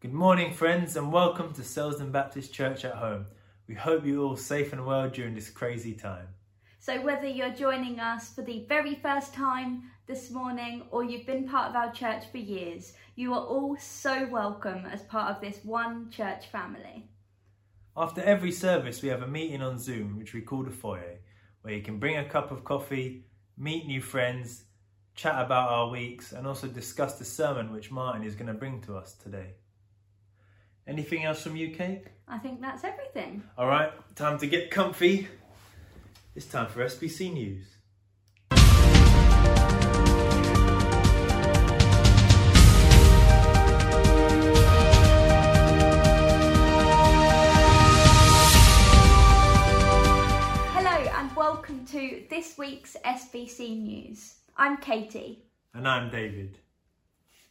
Good morning, friends, and welcome to Selsdon Baptist Church at Home. We hope you're all safe and well during this crazy time. So, whether you're joining us for the very first time this morning or you've been part of our church for years, you are all so welcome as part of this one church family. After every service, we have a meeting on Zoom, which we call the foyer, where you can bring a cup of coffee, meet new friends, chat about our weeks, and also discuss the sermon which Martin is going to bring to us today. Anything else from UK? I think that's everything. All right, time to get comfy. It's time for SBC News. Hello, and welcome to this week's SBC News. I'm Katie. And I'm David.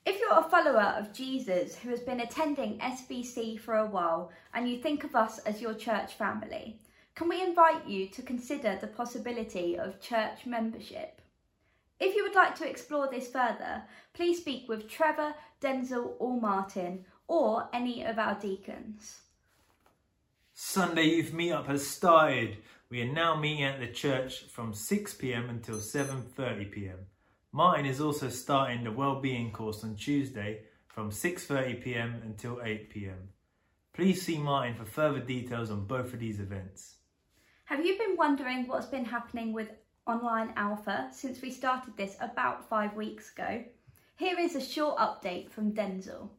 If you're a follower of Jesus who has been attending SBC for a while and you think of us as your church family, can we invite you to consider the possibility of church membership? If you would like to explore this further, please speak with Trevor, Denzel, or Martin, or any of our deacons. Sunday Youth Meetup has started. We are now meeting at the church from 6pm until 7.30pm. Martin is also starting the Wellbeing course on Tuesday from 6.30pm until 8pm. Please see Martin for further details on both of these events. Have you been wondering what's been happening with Online Alpha since we started this about five weeks ago? Here is a short update from Denzel.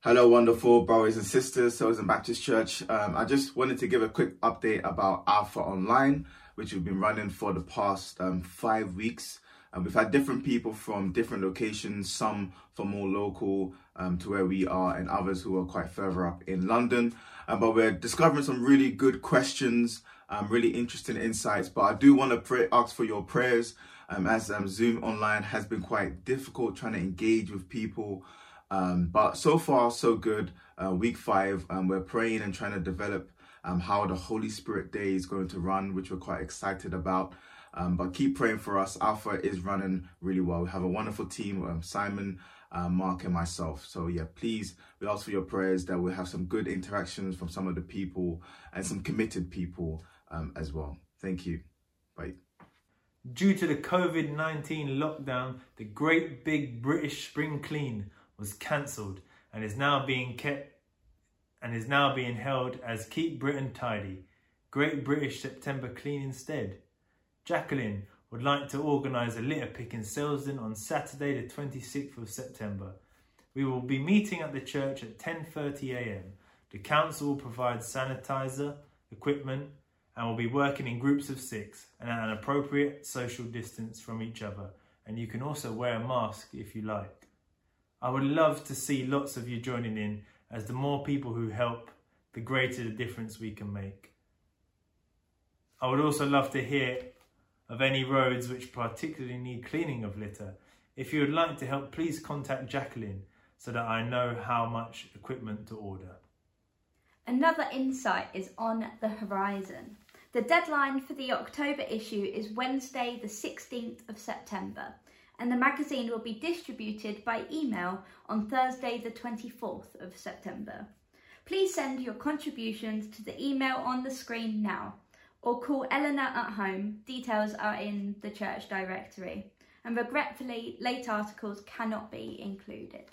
Hello, wonderful brothers and sisters, Selsdon Baptist Church. Um, I just wanted to give a quick update about Alpha Online, which we've been running for the past um, five weeks. And we've had different people from different locations, some from more local um, to where we are, and others who are quite further up in London. Um, but we're discovering some really good questions, um, really interesting insights. But I do want to pray, ask for your prayers, um, as um, Zoom online has been quite difficult trying to engage with people. Um, but so far, so good. Uh, week five, we're praying and trying to develop how the Holy Spirit Day is going to run, which we're quite excited about. Um, but keep praying for us. Alpha is running really well. We have a wonderful team, um, Simon, uh, Mark, and myself. So yeah, please, we ask for your prayers that we'll have some good interactions from some of the people and some committed people um, as well. Thank you. Bye. Due to the COVID 19 lockdown, the Great Big British Spring Clean was cancelled and is now being kept and is now being held as Keep Britain Tidy. Great British September Clean instead. Jacqueline would like to organise a litter pick in Selsdon on Saturday the 26th of September. We will be meeting at the church at 10.30am. The council will provide sanitiser, equipment and will be working in groups of six and at an appropriate social distance from each other and you can also wear a mask if you like. I would love to see lots of you joining in as the more people who help, the greater the difference we can make. I would also love to hear of any roads which particularly need cleaning of litter. If you would like to help, please contact Jacqueline so that I know how much equipment to order. Another insight is on the horizon. The deadline for the October issue is Wednesday, the 16th of September, and the magazine will be distributed by email on Thursday, the 24th of September. Please send your contributions to the email on the screen now or call Eleanor at home. Details are in the church directory. And regretfully, late articles cannot be included.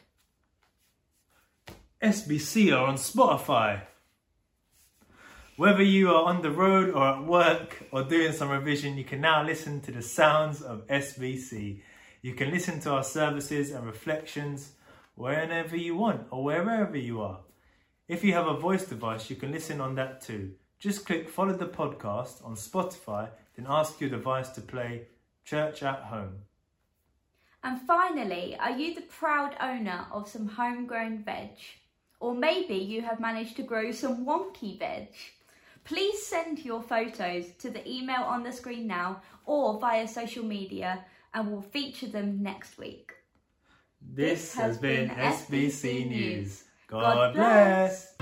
SBC are on Spotify. Whether you are on the road or at work or doing some revision, you can now listen to the sounds of SBC. You can listen to our services and reflections whenever you want or wherever you are. If you have a voice device, you can listen on that too. Just click follow the podcast on Spotify, then ask your device to play Church at Home. And finally, are you the proud owner of some homegrown veg? Or maybe you have managed to grow some wonky veg? Please send your photos to the email on the screen now or via social media and we'll feature them next week. This, has been SBC News. God bless.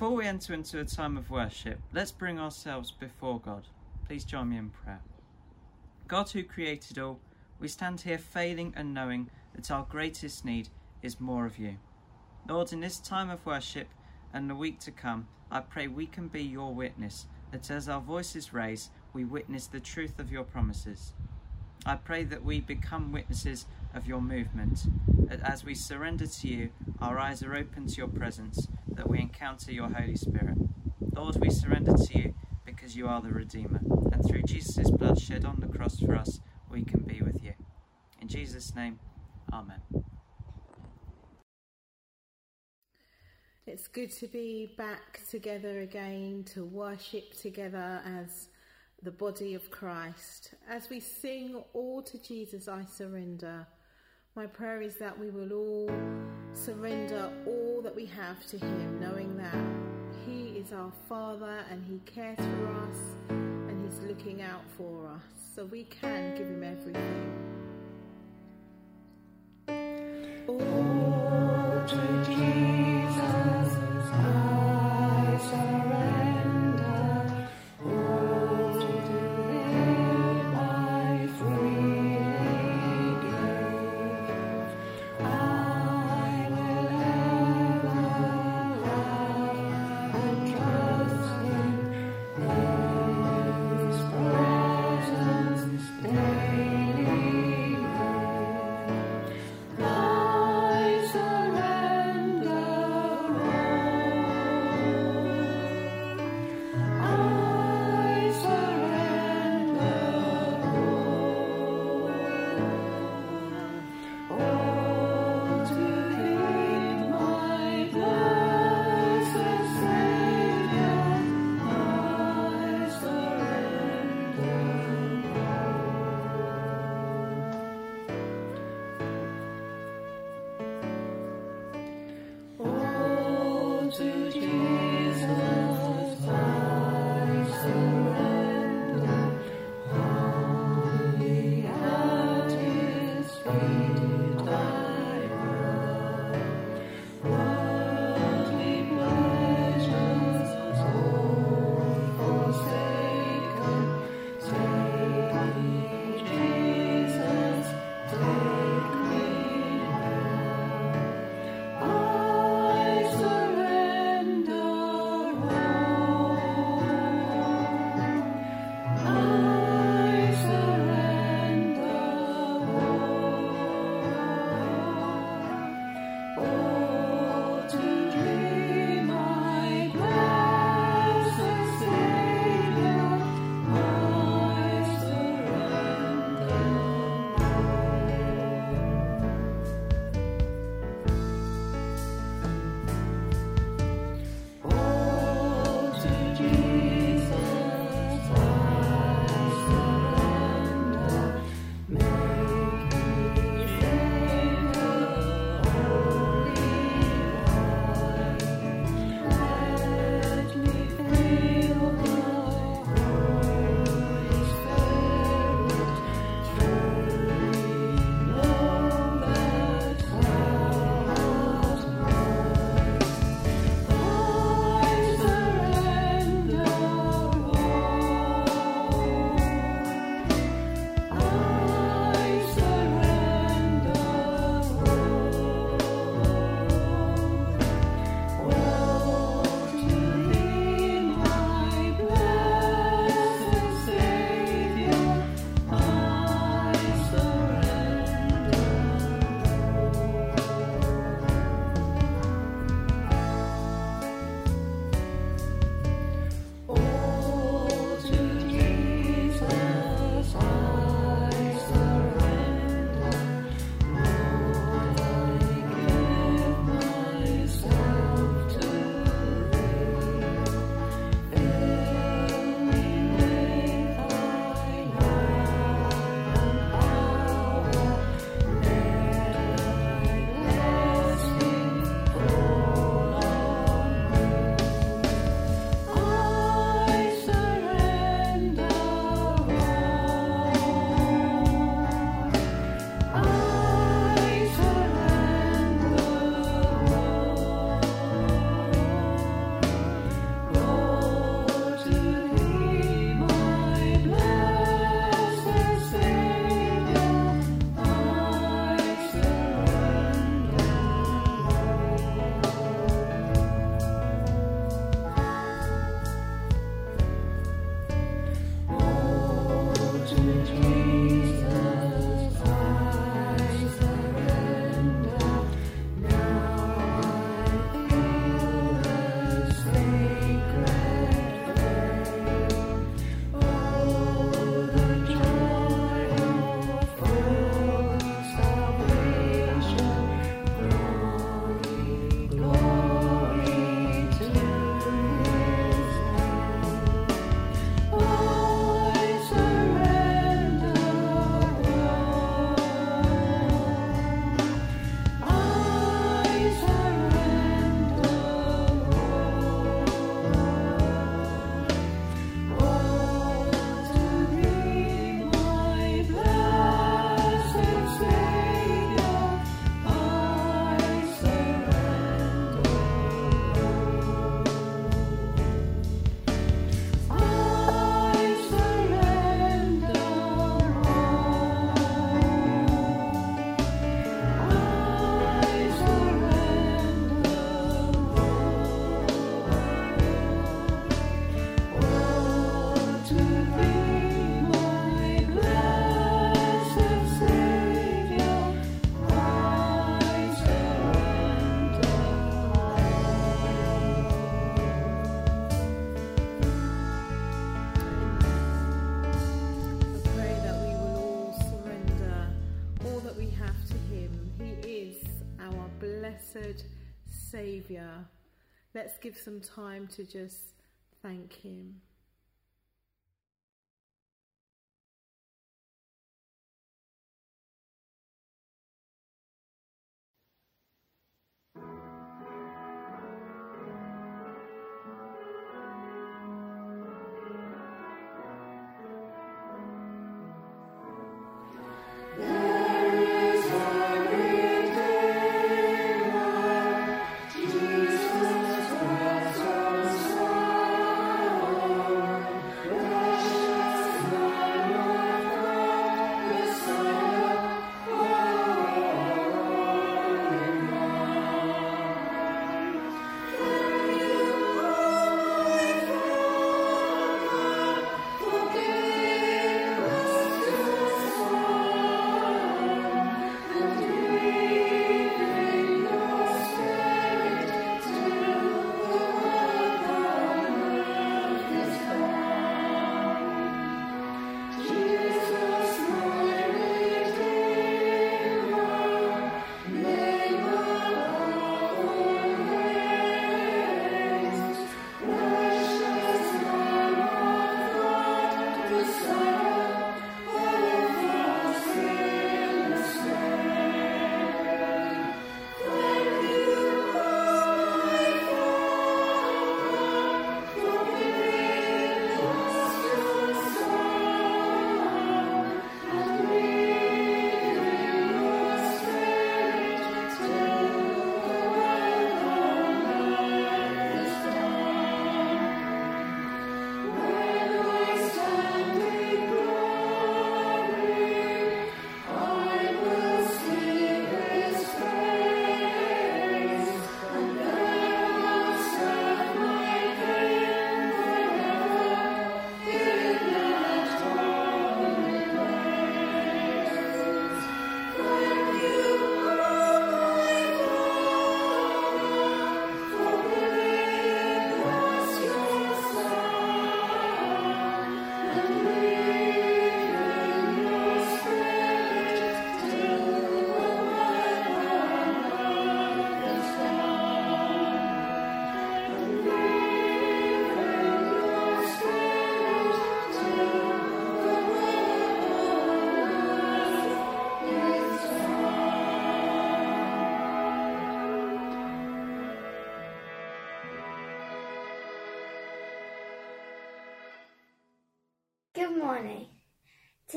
Before we enter into a time of worship, let's bring ourselves before God. Please join me in prayer. God, who created all, we stand here failing and knowing that our greatest need is more of you. Lord, in this time of worship and the week to come, I pray we can be your witness, that as our voices raise, we witness the truth of your promises. I pray that we become witnesses of your movement, that as we surrender to you, our eyes are open to your presence, that we encounter your Holy Spirit. Lord, we surrender to you because you are the Redeemer, and through Jesus' blood shed on the cross for us, we can be with you. In Jesus' name, Amen. It's good to be back together again to worship together as the body of Christ. As we sing All to Jesus I Surrender, my prayer is that we will all surrender all that we have to Him, knowing that He is our Father and He cares for us and He's looking out for us. So we can give Him everything. All give some time to just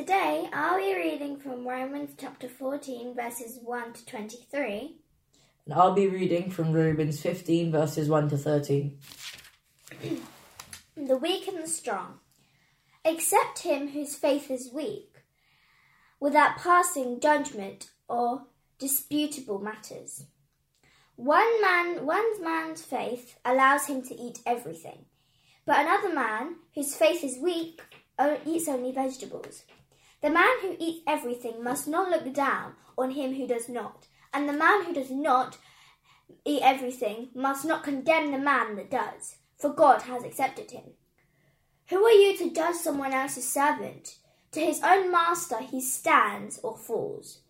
Today I'll be reading from Romans chapter 14, verses 1 to 23. And I'll be reading from Romans 15, verses 1 to 13. The weak and the strong. Accept him whose faith is weak, without passing judgment or disputable matters. One man, one man's faith allows him to eat everything, but another man whose faith is weak eats only vegetables. The man who eats everything must not look down on him who does not, and the man who does not eat everything must not condemn the man that does, for God has accepted him. Who are you to judge someone else's servant? To his own master he stands or falls,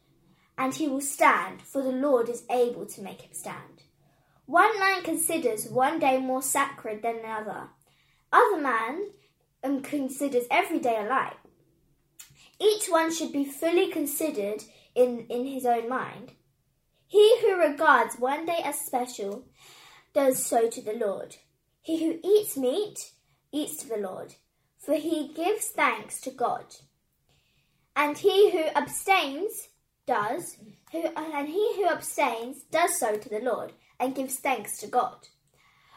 and he will stand, for the Lord is able to make him stand. One man considers one day more sacred than another. Other man considers every day alike. Each one should be fully considered in, in his own mind. He who regards one day as special does so to the Lord. He who eats meat eats to the Lord, for he gives thanks to God. And he who abstains does, who, and he who abstains does so to the Lord, and gives thanks to God.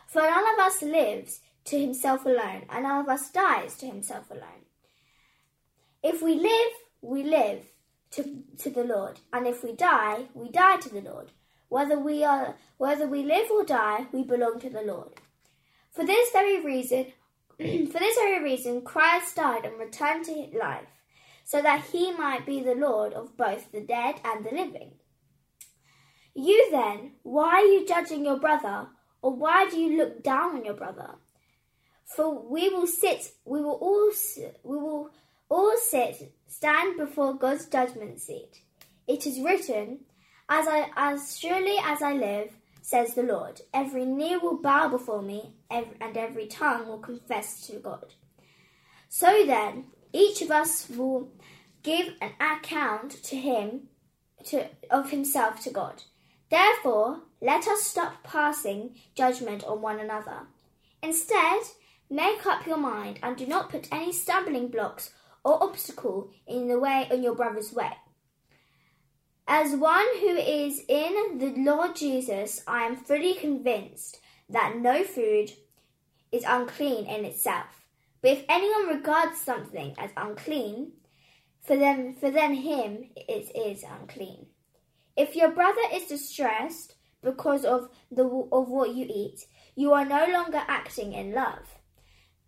For none of us lives to himself alone, and none of us dies to himself alone. If we live, we live to, to the Lord, and if we die, we die to the Lord. Whether we are whether we live or die, we belong to the Lord. For this very reason, for this very reason, Christ died and returned to life, so that he might be the Lord of both the dead and the living. You then, why are you judging your brother, or why do you look down on your brother? For we will sit, we will all, we will all sit, stand before God's judgment seat. It is written, as I, as surely as I live, says the Lord. Every knee will bow before me, and every tongue will confess to God. So then, each of us will give an account to him to, of himself to God. Therefore, let us stop passing judgment on one another. Instead, make up your mind and do not put any stumbling blocks or obstacle in the way in your brother's way. As one who is in the Lord Jesus, I am fully convinced that no food is unclean in itself. But if anyone regards something as unclean, for then for then him it is unclean. If your brother is distressed because of the of what you eat, you are no longer acting in love.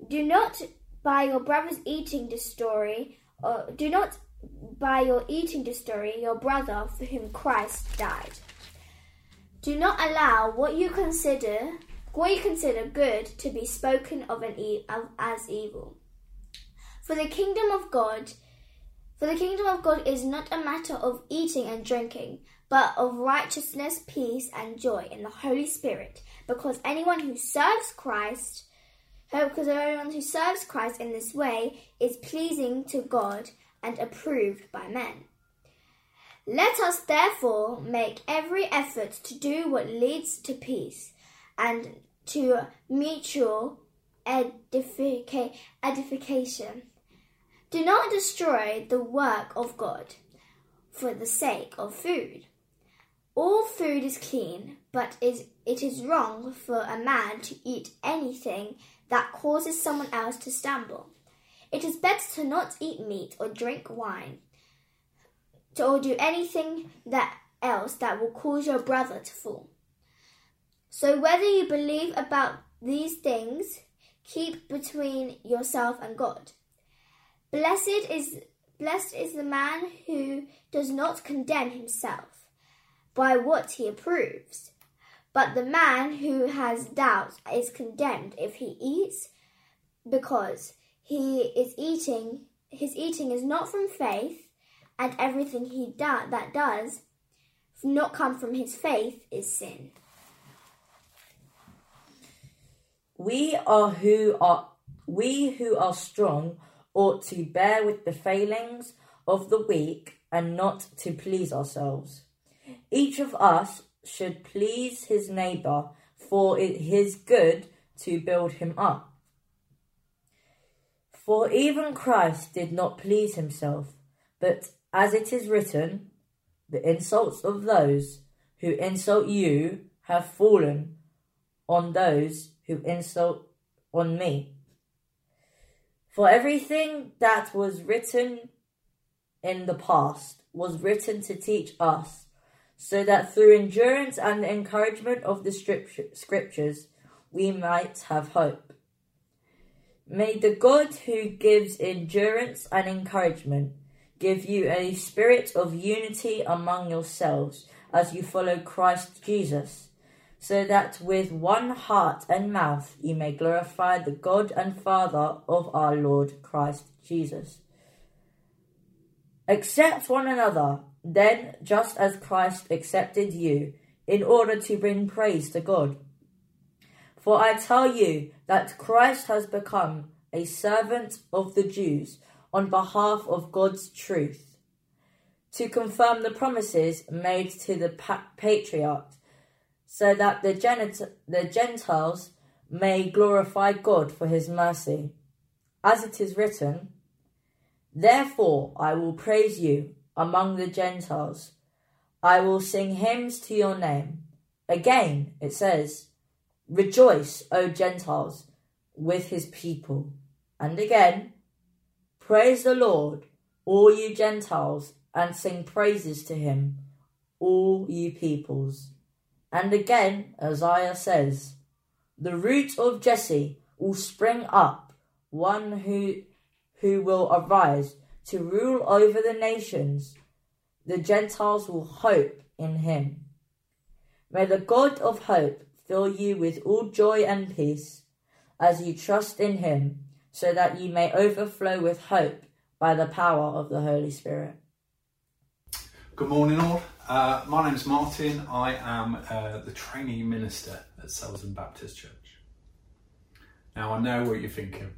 Do not by your brother's eating destroy or do not by your eating destroy your brother for whom Christ died. Do not allow what you consider what you consider good to be spoken of e- as evil. For the kingdom of God for the kingdom of God is not a matter of eating and drinking, but of righteousness, peace, and joy in the Holy Spirit, because anyone who serves Christ because everyone who serves Christ in this way is pleasing to God and approved by men. Let us therefore make every effort to do what leads to peace and to mutual edifica- edification. Do not destroy the work of God for the sake of food. All food is clean, but it is wrong for a man to eat anything that causes someone else to stumble. It is better to not eat meat or drink wine, or do anything that else that will cause your brother to fall. So whether you believe about these things, keep between yourself and God. Blessed is blessed is the man who does not condemn himself by what he approves. But the man who has doubts is condemned if he eats because he is eating his eating is not from faith and everything he do, that does not come from his faith is sin. We are who are we who are strong ought to bear with the failings of the weak and not to please ourselves. Each of us should please his neighbor for it is good to build him up for even Christ did not please himself, but as it is written, the insults of those who insult you have fallen on those who insult on me. For everything that was written in the past was written to teach us, so that through endurance and the encouragement of the scriptures we might have hope. May the God who gives endurance and encouragement give you a spirit of unity among yourselves as you follow Christ Jesus, so that with one heart and mouth you may glorify the God and Father of our Lord Christ Jesus. Accept one another, then, just as Christ accepted you, in order to bring praise to God. For I tell you that Christ has become a servant of the Jews on behalf of God's truth, to confirm the promises made to the patriarch, so that the, Genit- the Gentiles may glorify God for his mercy. As it is written, Therefore I will praise you among the Gentiles. I will sing hymns to your name. Again, it says, Rejoice, O Gentiles, with his people. And again, Praise the Lord, all you Gentiles, and sing praises to him, all you peoples. And again, Isaiah says, The root of Jesse will spring up, one who, who will arise to rule over the nations. The Gentiles will hope in him. May the God of hope fill you with all joy and peace as you trust in him, so that you may overflow with hope by the power of the Holy Spirit. Good morning, all. Uh, my name is Martin. I am uh, the trainee minister at Selsdon Baptist Church. Now, I know what you're thinking.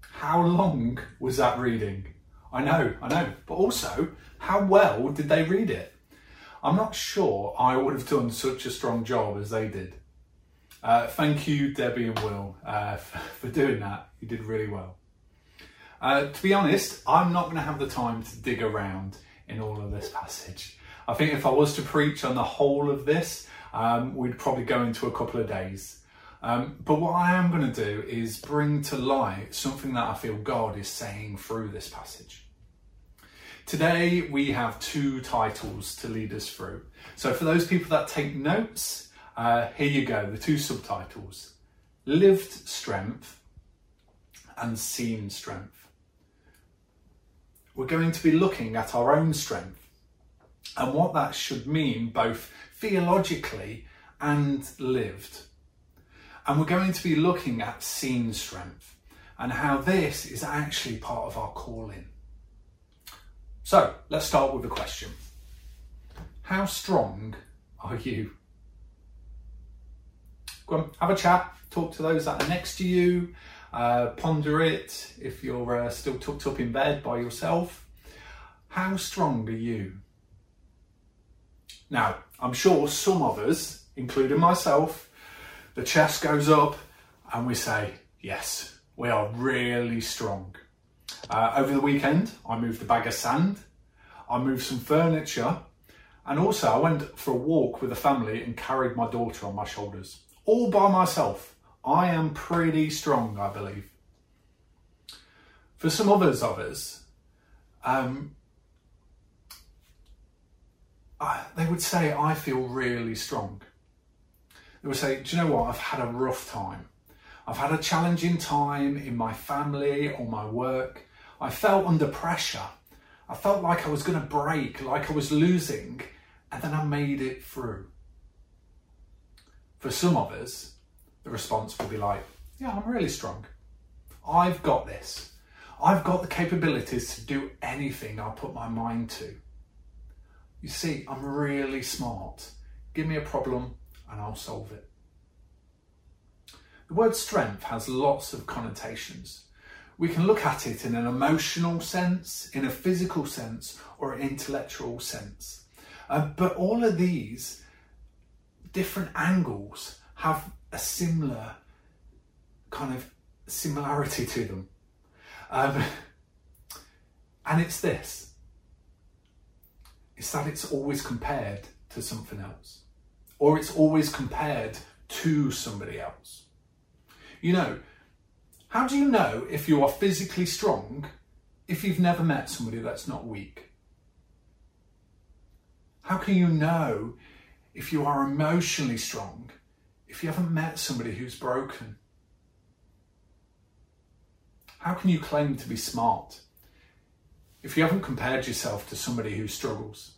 How long was that reading? I know, I know. But also, how well did they read it? I'm not sure I would have done such a strong job as they did. Uh, thank you, Debbie and Will, uh, for doing that. You did really well. Uh, to be honest, I'm not going to have the time to dig around in all of this passage. I think if I was to preach on the whole of this, um, we'd probably go into a couple of days. Um, but what I am going to do is bring to light something that I feel God is saying through this passage. Today we have two titles to lead us through. So for those people that take notes, uh, here you go, the two subtitles Lived Strength and Seen Strength. We're going to be looking at our own strength and what that should mean both theologically and lived. And we're going to be looking at seen strength and how this is actually part of our calling. So let's start with a question How strong are you? Go on, have a chat, talk to those that are next to you, uh, ponder it if you're uh, still tucked up in bed by yourself. How strong are you? Now, I'm sure some of us, including myself, the chest goes up and we say, Yes, we are really strong. Uh, over the weekend, I moved a bag of sand, I moved some furniture, and also I went for a walk with the family and carried my daughter on my shoulders, all by myself. I am pretty strong, I believe. For some others of us, um, I, they would say, I feel really strong. They would say, Do you know what? I've had a rough time. I've had a challenging time in my family or my work. I felt under pressure. I felt like I was going to break, like I was losing, and then I made it through. For some of us, the response will be like, Yeah, I'm really strong. I've got this. I've got the capabilities to do anything I put my mind to. You see, I'm really smart. Give me a problem and I'll solve it. The word strength has lots of connotations. We can look at it in an emotional sense, in a physical sense, or an intellectual sense. Uh, but all of these different angles have a similar kind of similarity to them. Um, and it's this it's that it's always compared to something else, or it's always compared to somebody else. You know, how do you know if you are physically strong if you've never met somebody that's not weak? How can you know if you are emotionally strong if you haven't met somebody who's broken? How can you claim to be smart if you haven't compared yourself to somebody who struggles?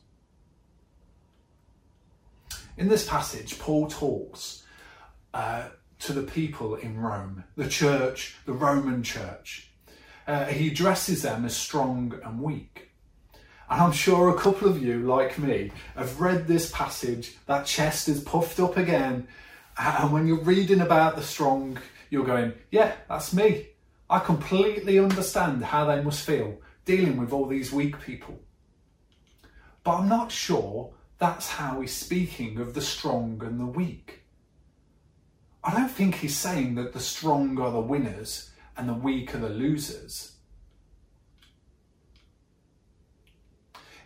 In this passage, Paul talks uh, to the people in Rome, the church, the Roman church. Uh, he addresses them as strong and weak. And I'm sure a couple of you, like me, have read this passage, that chest is puffed up again, and when you're reading about the strong, you're going, yeah, that's me. I completely understand how they must feel dealing with all these weak people. But I'm not sure that's how he's speaking of the strong and the weak. I don't think he's saying that the strong are the winners and the weak are the losers.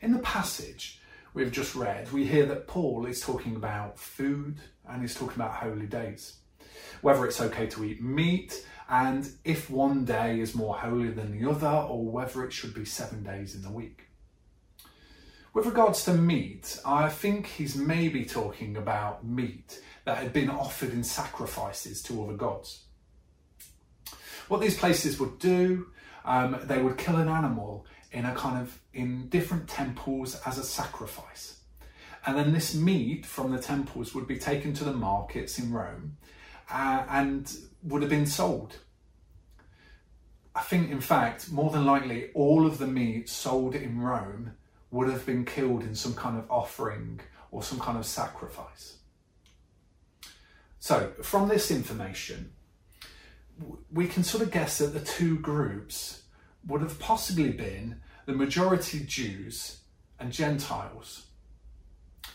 In the passage we've just read, we hear that Paul is talking about food and he's talking about holy days. Whether it's okay to eat meat, and if one day is more holy than the other, or whether it should be seven days in the week. With regards to meat, I think he's maybe talking about meat that had been offered in sacrifices to other gods. What these places would do, um, they would kill an animal in a kind of in different temples as a sacrifice. And then this meat from the temples would be taken to the markets in Rome uh, and would have been sold. I think, in fact, more than likely, all of the meat sold in Rome would have been killed in some kind of offering or some kind of sacrifice. So, from this information, we can sort of guess that the two groups would have possibly been the majority Jews and Gentiles.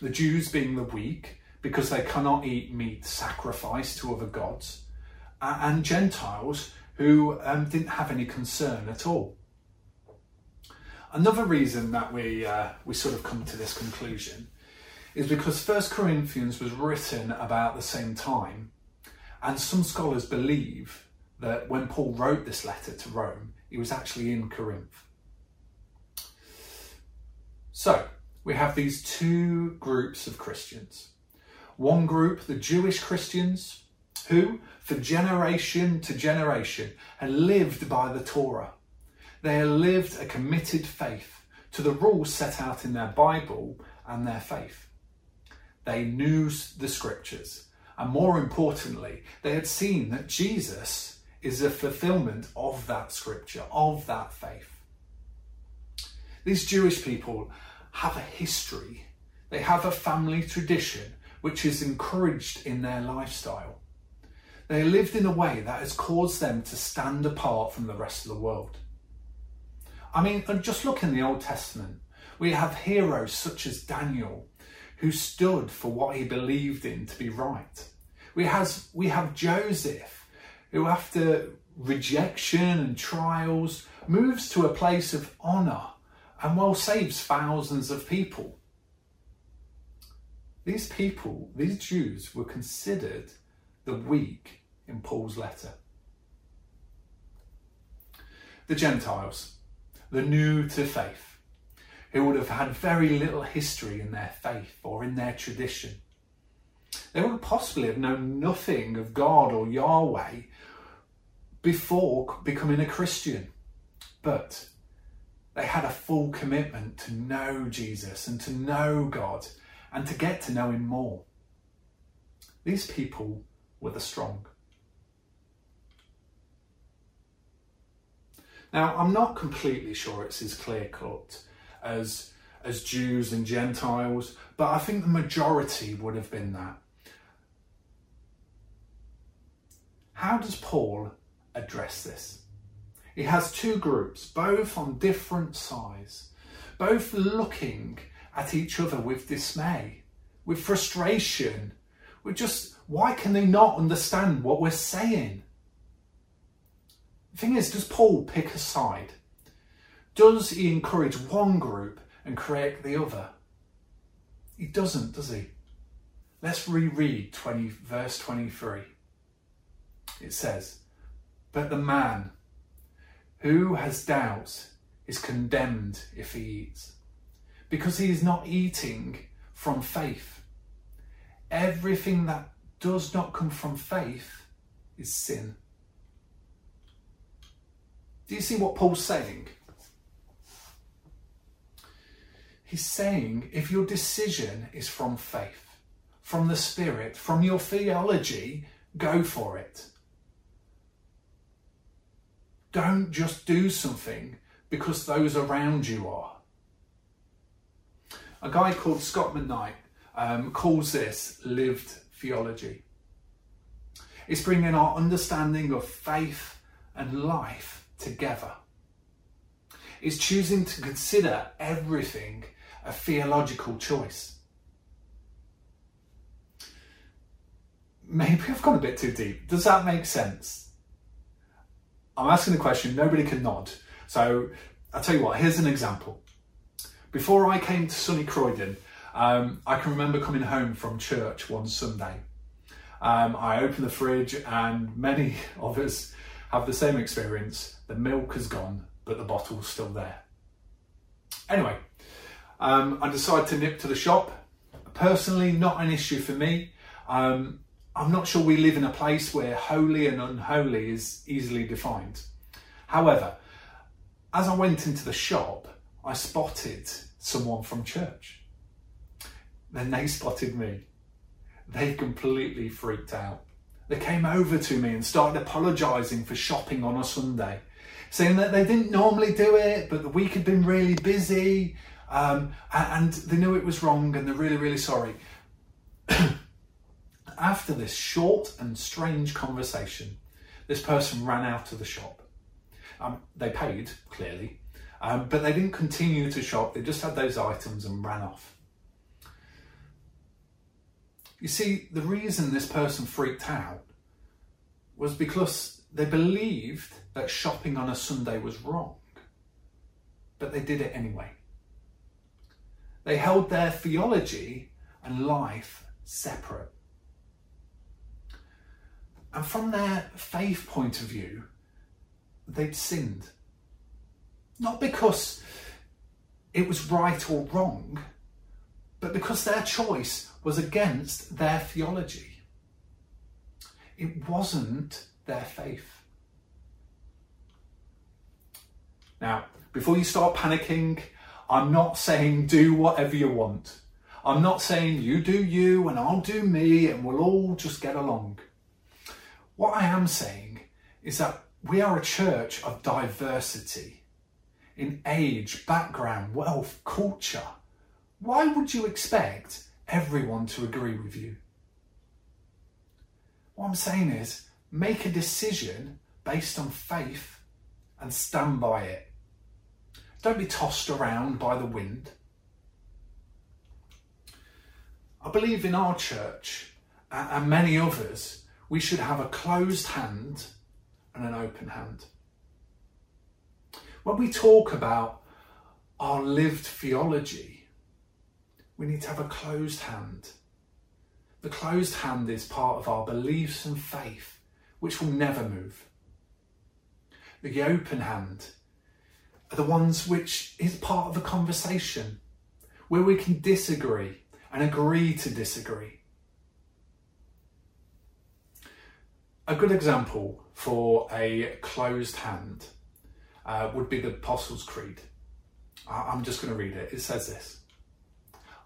The Jews being the weak because they cannot eat meat sacrificed to other gods, and Gentiles who um, didn't have any concern at all. Another reason that we uh, we sort of come to this conclusion is because First Corinthians was written about the same time, and some scholars believe that when Paul wrote this letter to Rome, he was actually in Corinth. So we have these two groups of Christians. One group, the Jewish Christians, who, for generation to generation, had lived by the Torah. They lived a committed faith to the rules set out in their Bible and their faith. They knew the scriptures, and more importantly, they had seen that Jesus is a fulfillment of that scripture, of that faith. These Jewish people have a history, they have a family tradition which is encouraged in their lifestyle. They lived in a way that has caused them to stand apart from the rest of the world. I mean, just look in the Old Testament. We have heroes such as Daniel, who stood for what he believed in to be right. We have, we have Joseph, who after rejection and trials moves to a place of honour and well saves thousands of people. These people, these Jews, were considered the weak in Paul's letter. The Gentiles, the new to faith, who would have had very little history in their faith or in their tradition. They would possibly have known nothing of God or Yahweh before becoming a Christian. But they had a full commitment to know Jesus and to know God and to get to know Him more. These people were the strong. Now, I'm not completely sure it's as clear cut as, as Jews and Gentiles, but I think the majority would have been that. How does Paul address this? He has two groups, both on different sides, both looking at each other with dismay, with frustration, with just why can they not understand what we're saying? Thing is, does Paul pick a side? Does he encourage one group and correct the other? He doesn't, does he? Let's reread 20, verse 23. It says, But the man who has doubts is condemned if he eats, because he is not eating from faith. Everything that does not come from faith is sin. Do you see what Paul's saying? He's saying if your decision is from faith, from the Spirit, from your theology, go for it. Don't just do something because those around you are. A guy called Scot McKnight um, calls this lived theology. It's bringing our understanding of faith and life together. Is choosing to consider everything a theological choice. Maybe I've gone a bit too deep. Does that make sense? I'm asking the question, nobody can nod. So I'll tell you what, here's an example. Before I came to sunny Croydon, um, I can remember coming home from church one Sunday. Um, I opened the fridge, and many of us have the same experience. The milk has gone, but the bottle's still there. Anyway, um, I decided to nip to the shop. Personally, not an issue for me. Um, I'm not sure we live in a place where holy and unholy is easily defined. However, as I went into the shop, I spotted someone from church. Then they spotted me. They completely freaked out. They came over to me and started apologising for shopping on a Sunday, saying that they didn't normally do it, but the week had been really busy um, and they knew it was wrong and they're really, really sorry. After this short and strange conversation, this person ran out of the shop. Um, they paid, clearly, um, but they didn't continue to shop, they just had those items and ran off. You see, the reason this person freaked out was because they believed that shopping on a Sunday was wrong, but they did it anyway. They held their theology and life separate. And from their faith point of view, they'd sinned. Not because it was right or wrong, but because their choice was against their theology. It wasn't their faith. Now, before you start panicking, I'm not saying do whatever you want. I'm not saying you do you and I'll do me and we'll all just get along. What I am saying is that we are a church of diversity in age, background, wealth, culture. Why would you expect everyone to agree with you? What I'm saying is make a decision based on faith and stand by it. Don't be tossed around by the wind. I believe in our church and many others, we should have a closed hand and an open hand. When we talk about our lived theology, we need to have a closed hand. The closed hand is part of our beliefs and faith, which will never move. The open hand are the ones which is part of the conversation, where we can disagree and agree to disagree. A good example for a closed hand uh, would be the Apostles' Creed. I'm just going to read it. It says this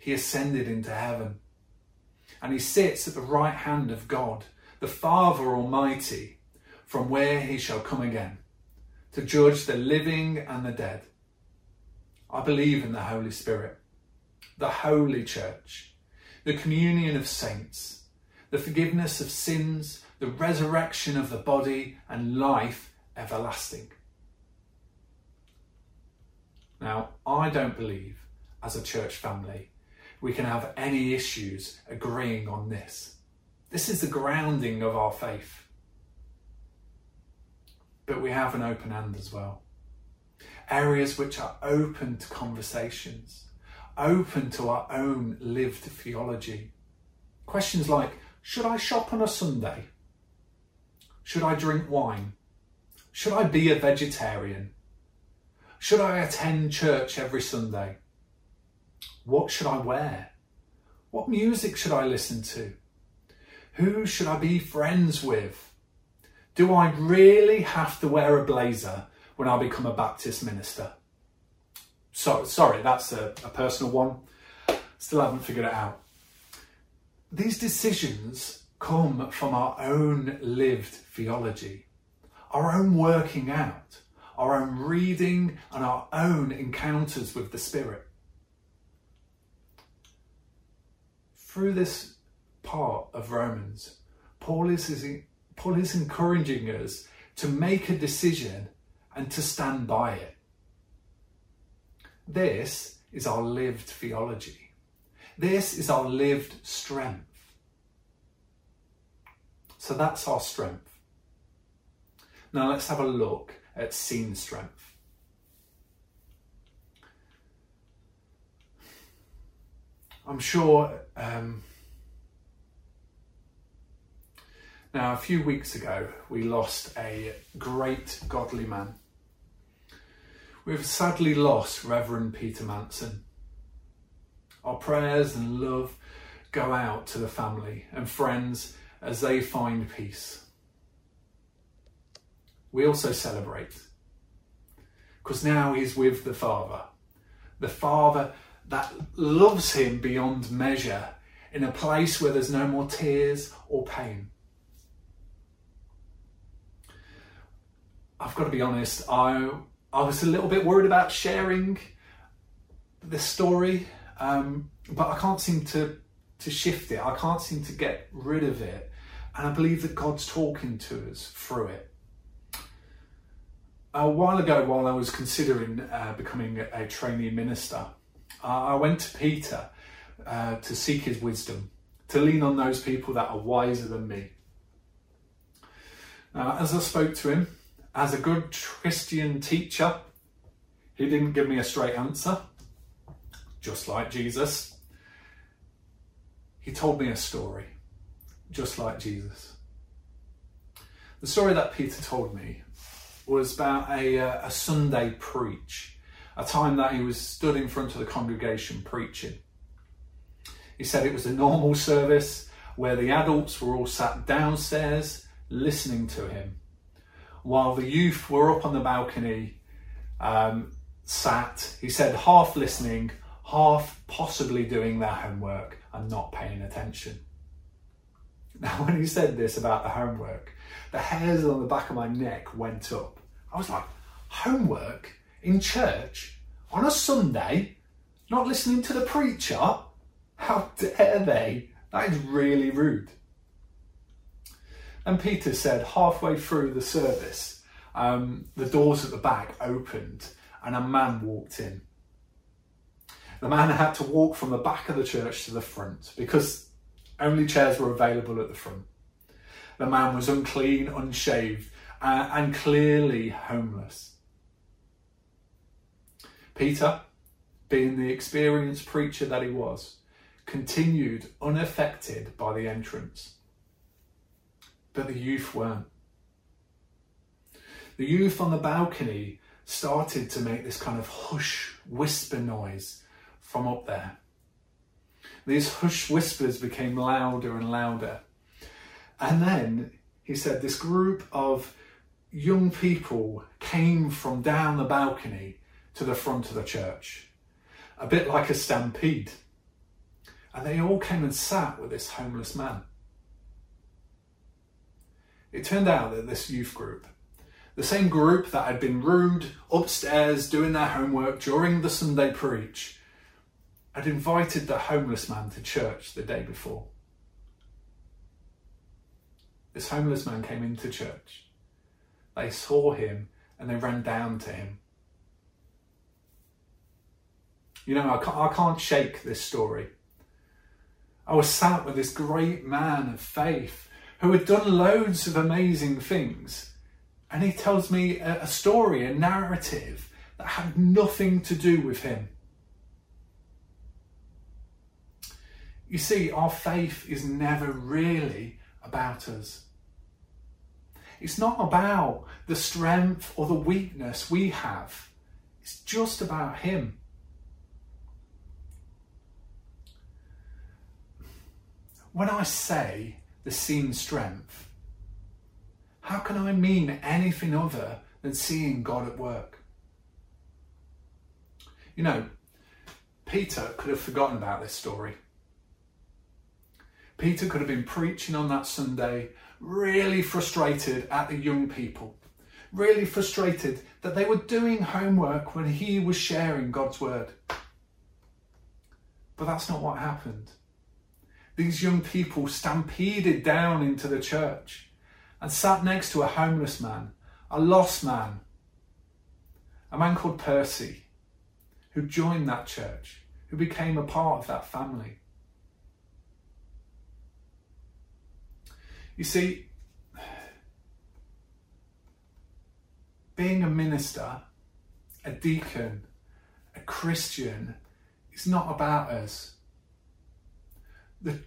He ascended into heaven. And he sits at the right hand of God, the Father Almighty, from where he shall come again to judge the living and the dead. I believe in the Holy Spirit, the Holy Church, the communion of saints, the forgiveness of sins, the resurrection of the body, and life everlasting. Now, I don't believe, as a church family, we can have any issues agreeing on this. This is the grounding of our faith but we have an open hand as well. Areas which are open to conversations, open to our own lived theology. Questions like Should I shop on a Sunday? Should I drink wine? Should I be a vegetarian? Should I attend church every Sunday? What should I wear? What music should I listen to? Who should I be friends with? Do I really have to wear a blazer when I become a Baptist minister? So, sorry, that's a, a personal one. Still haven't figured it out. These decisions come from our own lived theology, our own working out, our own reading, and our own encounters with the Spirit. Through this part of Romans, Paul is Paul is encouraging us to make a decision and to stand by it. This is our lived theology. This is our lived strength. So that's our strength. Now let's have a look at seen strength. I'm sure um, Now, a few weeks ago, we lost a great godly man. We've sadly lost Reverend Peter Manson. Our prayers and love go out to the family and friends as they find peace. We also celebrate because now he's with the Father. The Father that loves him beyond measure in a place where there's no more tears or pain. I've got to be honest, I, I was a little bit worried about sharing this story, um, but I can't seem to, to shift it. I can't seem to get rid of it. And I believe that God's talking to us through it. A while ago, while I was considering uh, becoming a, trainee minister, I went to Peter uh, to seek his wisdom, to lean on those people that are wiser than me. Now, as I spoke to him, as a good Christian teacher, he didn't give me a straight answer, just like Jesus. He told me a story, just like Jesus. The story that Peter told me was about a, uh, a Sunday preach, a time that he was stood in front of the congregation preaching. He said it was a normal service where the adults were all sat downstairs listening to him, while the youth were up on the balcony, um, sat, he said, half listening, half possibly doing their homework and not paying attention. Now, when he said this about the homework, the hairs on the back of my neck went up. I was like, homework in church on a Sunday, not listening to the preacher? How dare they? That is really rude. And Peter said, halfway through the service, um, the doors at the back opened and a man walked in. The man had to walk from the back of the church to the front because only chairs were available at the front. The man was unclean, unshaved, uh, and clearly homeless. Peter, being the experienced preacher that he was, continued unaffected by the entrance. But the youth weren't. The youth on the balcony started to make this kind of hush whisper noise from up there. These hush whispers became louder and louder. And then he said this group of young people came from down the balcony to the front of the church, a bit like a stampede. And they all came and sat with this homeless man. It turned out that this youth group, the same group that had been rude upstairs doing their homework during the Sunday preach, had invited the homeless man to church the day before. This homeless man came into church. They saw him and they ran down to him. You know, I can't, I can't shake this story. I was sat with this great man of faith who had done loads of amazing things. And he tells me a, a story, a narrative that had nothing to do with him. You see, our faith is never really about us. It's not about the strength or the weakness we have, it's just about Him. When I say the seen strength, how can I mean anything other than seeing God at work? You know, Peter could have forgotten about this story. Peter could have been preaching on that Sunday, really frustrated at the young people, really frustrated that they were doing homework when he was sharing God's word. But that's not what happened. These young people stampeded down into the church and sat next to a homeless man, a lost man, a man called Percy, who joined that church, who became a part of that family. You see, being a minister, a deacon, a Christian, is not about us. The,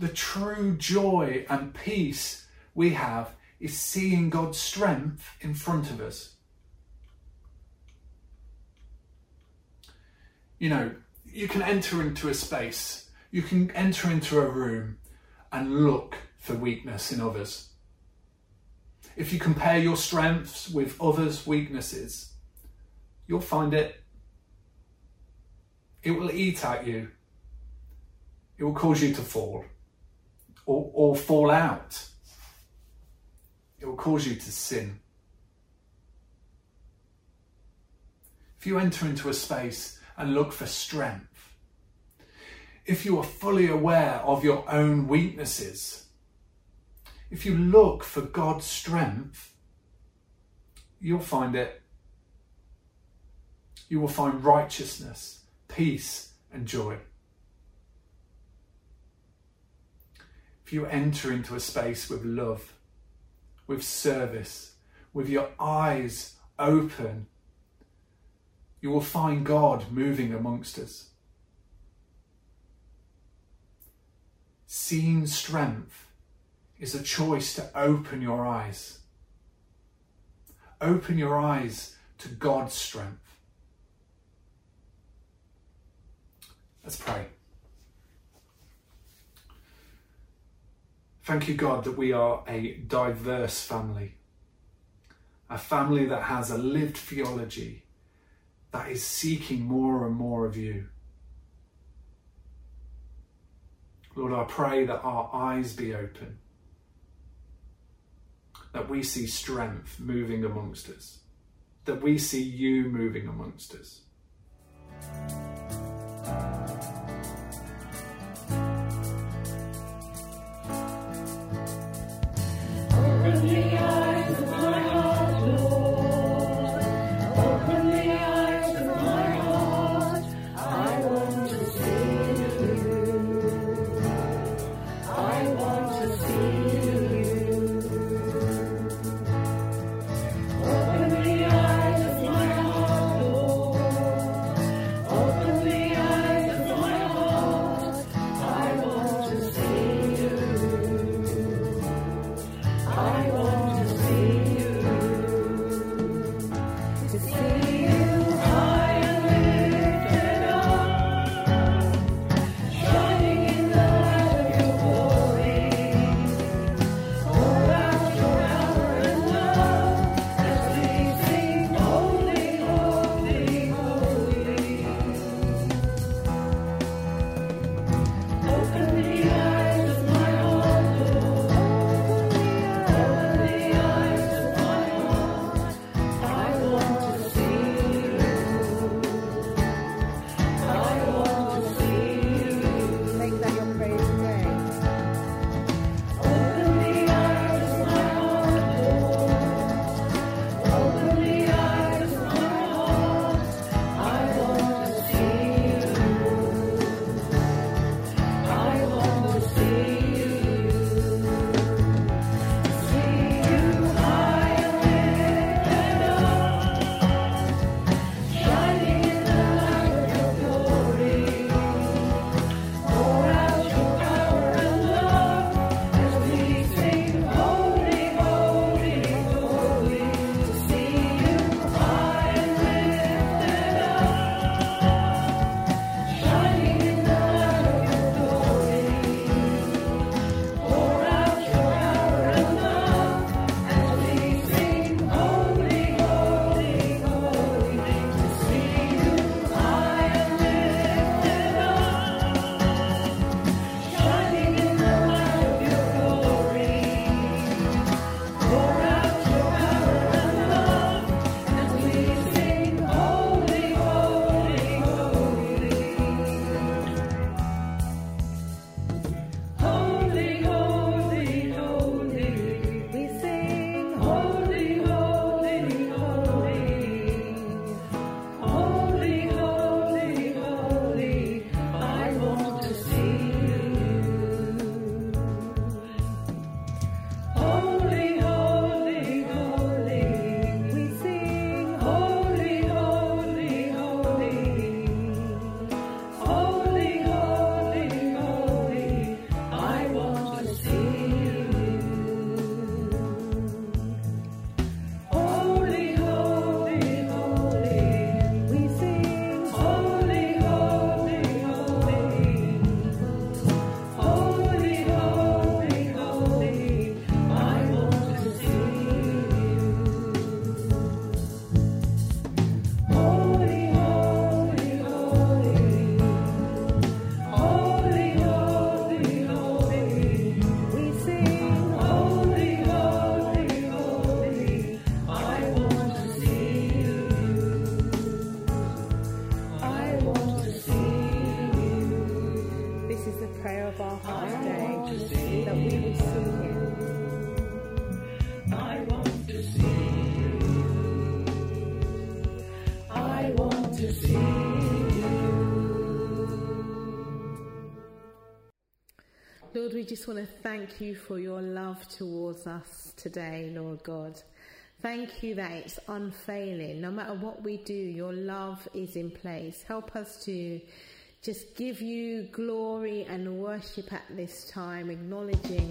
the true joy and peace we have is seeing God's strength in front of us. You know, you can enter into a space, you can enter into a room and look for weakness in others. If you compare your strengths with others' weaknesses, you'll find it. It will eat at you. It will cause you to fall or, or fall out. It will cause you to sin. If you enter into a space and look for strength, if you are fully aware of your own weaknesses, if you look for God's strength, you'll find it. You will find righteousness, peace, and joy. If you enter into a space with love, with service, with your eyes open, you will find God moving amongst us. Seeing strength is a choice to open your eyes. Open your eyes to God's strength. Let's pray. Thank you, God, that we are a diverse family, a family that has a lived theology that is seeking more and more of you. Lord, I pray that our eyes be open, that we see strength moving amongst us, that we see you moving amongst us. just want to thank you for your love towards us today, Lord God. Thank you that it's unfailing. No matter what we do, your love is in place. Help us to just give you glory and worship at this time, acknowledging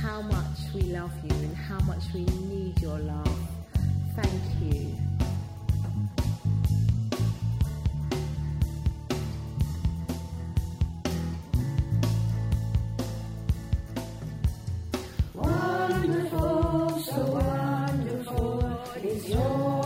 how much we love you and how much we need your love. Thank you. wonderful, so wonderful is your.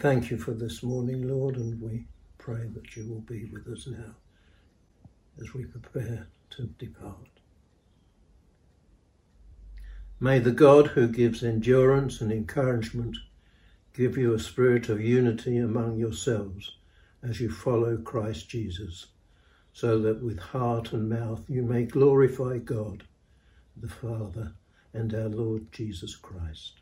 thank you for this morning, Lord, and we pray that you will be with us now as we prepare to depart. May the God who gives endurance and encouragement give you a spirit of unity among yourselves as you follow Christ Jesus, so that with heart and mouth you may glorify God, the Father, and our Lord Jesus Christ.